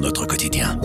notre quotidien.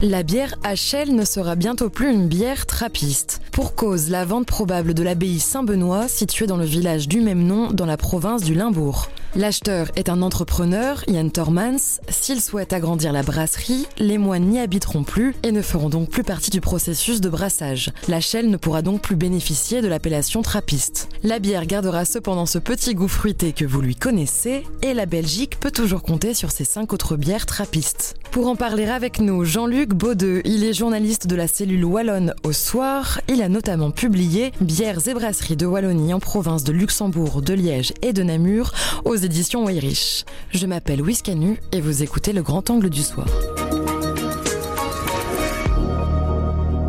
La bière HL ne sera bientôt plus une bière trappiste. Pour cause, la vente probable de l'abbaye Saint-Benoît, située dans le village du même nom, dans la province du Limbourg. L'acheteur est un entrepreneur, Yann Tormans. S'il souhaite agrandir la brasserie, les moines n'y habiteront plus et ne feront donc plus partie du processus de brassage. La Chelle ne pourra donc plus bénéficier de l'appellation trappiste. La bière gardera cependant ce petit goût fruité que vous lui connaissez et la Belgique peut toujours compter sur ses cinq autres bières trappistes. Pour en parler avec nous, Jean-Luc Baudeux, il est journaliste de la cellule Wallonne au soir. Il a notamment publié Bières et brasseries de Wallonie en province de Luxembourg, de Liège et de Namur éditions Irish. Je m'appelle Wiskanu et vous écoutez Le Grand Angle du Soir.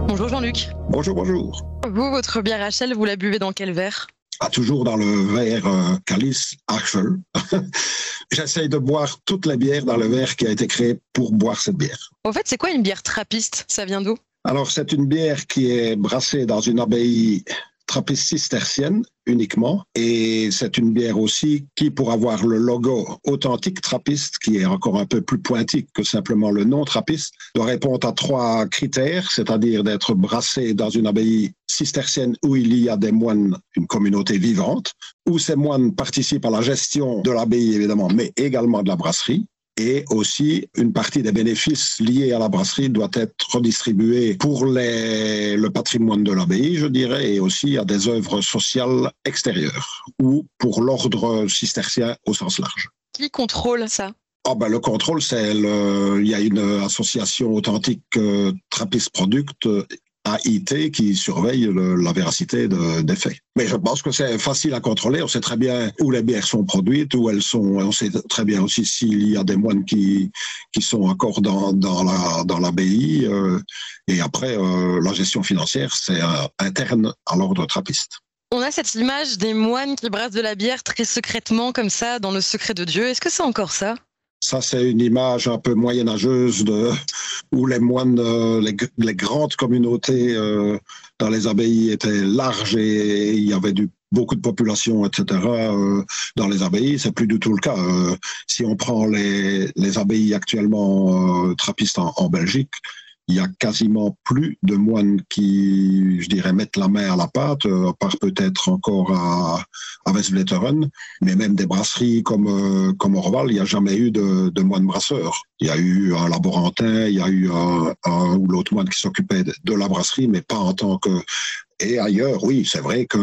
Bonjour Jean-Luc. Bonjour, bonjour. Vous, votre bière HL, vous la buvez dans quel verre? Ah, Toujours dans le verre euh, calice Archel. J'essaye de boire toutes les bières dans le verre qui a été créé pour boire cette bière. En fait, c'est quoi une bière trappiste? Ça vient d'où? Alors, c'est une bière qui est brassée dans une abbaye trappiste cistercienne uniquement. Et c'est une bière aussi qui, pour avoir le logo authentique trappiste, qui est encore un peu plus pointique que simplement le nom trappiste, doit répondre à trois critères, c'est-à-dire d'être brassé dans une abbaye cistercienne où il y a des moines, une communauté vivante, où ces moines participent à la gestion de l'abbaye évidemment, mais également de la brasserie et aussi une partie des bénéfices liés à la brasserie doit être redistribuée pour les, le patrimoine de l'abbaye, je dirais, et aussi à des œuvres sociales extérieures ou pour l'ordre cistercien au sens large. Qui contrôle ça? Oh ben, le contrôle, c'est il y a une association authentique euh, Trappist Product AIT qui surveille la véracité des faits. Mais je pense que c'est facile à contrôler. On sait très bien où les bières sont produites, où elles sont. On sait très bien aussi s'il y a des moines qui qui sont encore dans dans la dans l'abbaye. Euh, et après, euh, la gestion financière, c'est euh, interne à l'ordre trappiste. On a cette image des moines qui brassent de la bière très secrètement comme ça, dans le secret de Dieu. Est-ce que c'est encore ça? Ça, c'est une image un peu moyenâgeuse de, où les moines, euh, les, grandes communautés euh, dans les abbayes étaient larges et, il y avait beaucoup de population, etc. Euh, dans les abbayes. C'est plus du tout le cas. si on prend les, les abbayes actuellement trappistes en Belgique, il y a quasiment plus de moines qui, je dirais, mettent la main à la pâte, euh, à part peut-être encore à, à Westvleteren, mais même des brasseries comme, euh, comme Orval, il n'y a jamais eu de, de moines brasseurs. Il y a eu un laborantin, il y a eu un, ou l'autre moine qui s'occupait de la brasserie, mais pas en tant que et ailleurs, oui, c'est vrai qu'à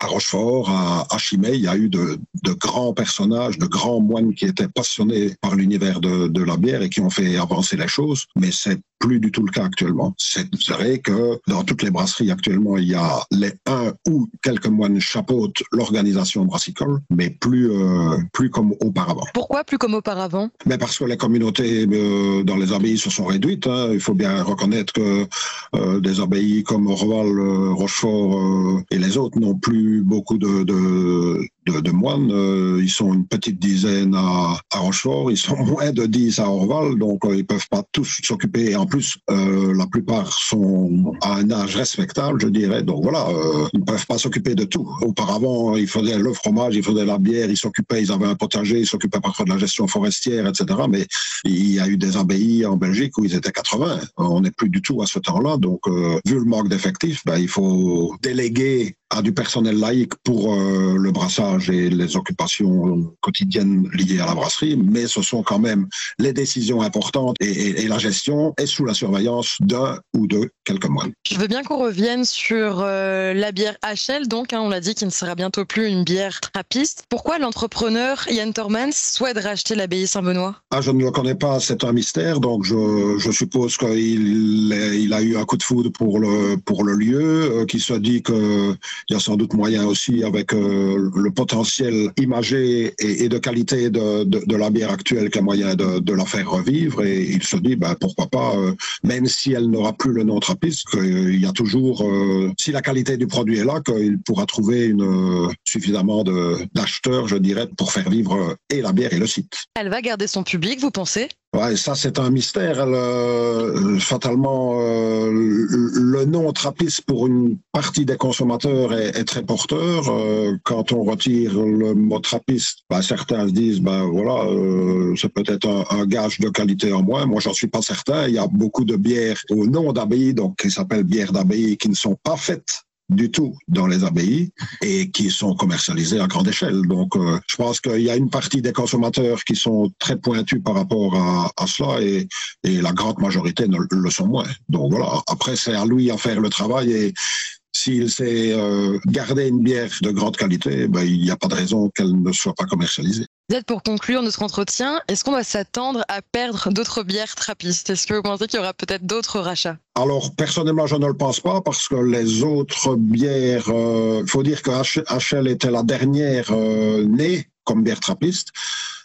à Rochefort, à, à Chimay, il y a eu de, de, grands personnages, de grands moines qui étaient passionnés par l'univers de, de, la bière et qui ont fait avancer les choses, mais c'est plus du tout le cas actuellement. C'est vrai que dans toutes les brasseries actuellement, il y a les un ou quelques moines chapeautent l'organisation brassicole, mais plus euh, plus comme auparavant. Pourquoi plus comme auparavant? Mais parce que les communautés euh, dans les abbayes se sont réduites. Hein. Il faut bien reconnaître que euh, des abbayes comme Orval, Rochefort et les autres n'ont plus beaucoup de, de, de, de moines. Euh, ils sont une petite dizaine à, à, Rochefort, ils sont moins de 10 à Orval, donc euh, ils peuvent pas tous s'occuper. Et en plus, euh, la plupart sont à un âge respectable, je dirais. Donc voilà, ils ne peuvent pas s'occuper de tout. Auparavant, ils faisaient le fromage, ils faisaient la bière, ils s'occupaient, ils avaient un potager, ils s'occupaient parfois de la gestion forestière, etc. Mais il y a eu des abbayes en Belgique où ils étaient 80. On n'est plus du tout à ce temps-là. Donc, euh, vu le manque d'effectifs, ben, il faut déléguer à du personnel laïque pour euh, le brassage et les occupations quotidiennes liées à la brasserie, mais ce sont quand même les décisions importantes et, et, et la gestion est sous la surveillance d'un ou de quelques mois. Je veux bien qu'on revienne sur euh, la bière HL, donc hein, on l'a dit qu'il ne sera bientôt plus une bière trappiste. Pourquoi l'entrepreneur Yann Tormans souhaite racheter l'abbaye Saint-Benoît? Ah, Je ne le connais pas, c'est un mystère, donc je, je suppose qu'il il a eu un coup de foudre pour le, pour le lieu, euh, qui se dit que il y a sans doute moyen aussi, avec euh, le potentiel imagé et, et de qualité de, de, de, la bière actuelle, qu'il y a moyen de, de, la faire revivre. Et il se dit, ben, pourquoi pas, euh, même si elle n'aura plus le nom trappiste, qu'il y a toujours, euh, si la qualité du produit est là, qu'il pourra trouver une, euh, suffisamment d'acheteurs, je dirais, pour faire vivre et la bière et le site. Elle va garder son public, vous pensez? Ouais, ça c'est un mystère. Euh, fatalement, euh, le nom trappiste pour une partie des consommateurs est, très porteur. Euh, quand on retire le mot trappiste, bah, certains se disent, ben voilà, c'est peut-être un, gage de qualité en moins. Moi, j'en suis pas certain. Il y a beaucoup de bières au nom d'abbaye, donc qui s'appellent bières d'abbaye, qui ne sont pas faites du tout dans les abbayes et qui sont commercialisés à grande échelle. Donc, euh, je pense qu'il y a une partie des consommateurs qui sont très pointus par rapport à, à cela et, et, la grande majorité ne le sont moins. Donc voilà, après, c'est à lui à faire le travail et s'il sait euh, garder une bière de grande qualité, ben, il n'y a pas de raison qu'elle ne soit pas commercialisée. Peut-être pour conclure notre entretien, est-ce qu'on va s'attendre à perdre d'autres bières trappistes? Est-ce que vous pensez qu'il y aura peut-être d'autres rachats? Alors, personnellement, je ne le pense pas parce que les autres bières, il euh, faut dire que HL était la dernière euh, née comme bière trappiste.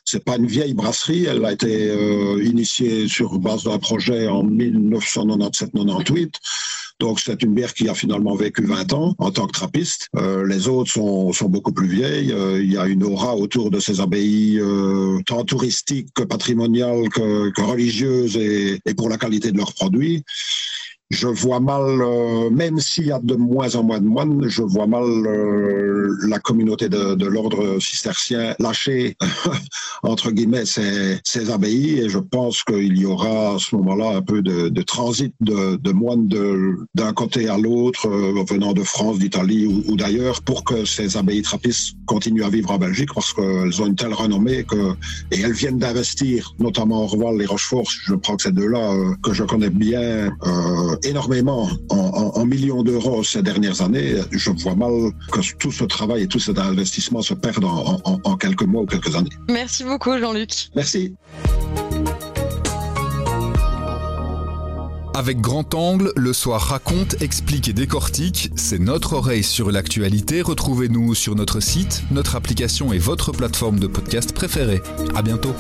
C'est pas une vieille brasserie, elle a été euh, initiée sur base d'un projet en 1997-98. Donc c'est une bière qui a finalement vécu 20 ans en tant que trappiste. Euh, les autres sont, sont, beaucoup plus vieilles. Euh, il y a une aura autour de ces abbayes, euh, tant touristique que patrimoniale que, que religieuse et, et, pour la qualité de leurs produits je vois mal, euh, même s'il y a de moins en moins de moines, je vois mal euh, la communauté de, de l'ordre cistercien lâcher, entre guillemets, ses, ses, abbayes. Et je pense qu'il y aura à ce moment-là un peu de, de transit de, de moines d'un côté à l'autre, euh, venant de France, d'Italie ou, ou d'ailleurs, pour que ces abbayes trappistes continuent à vivre en Belgique, parce qu'elles ont une telle renommée que, et elles viennent d'investir, notamment Orval et Rochefort, je crois que ces deux-là, que je connais bien, énormément en, millions d'euros ces dernières années. Je vois mal que tout ce travail et tout cet investissement se perdent en, en quelques mois ou quelques années. Merci beaucoup, Jean-Luc. Merci. Avec Grand Angle, le soir raconte, explique et décortique. C'est notre oreille sur l'actualité. Retrouvez-nous sur notre site, notre application et votre plateforme de podcast préférée. À bientôt.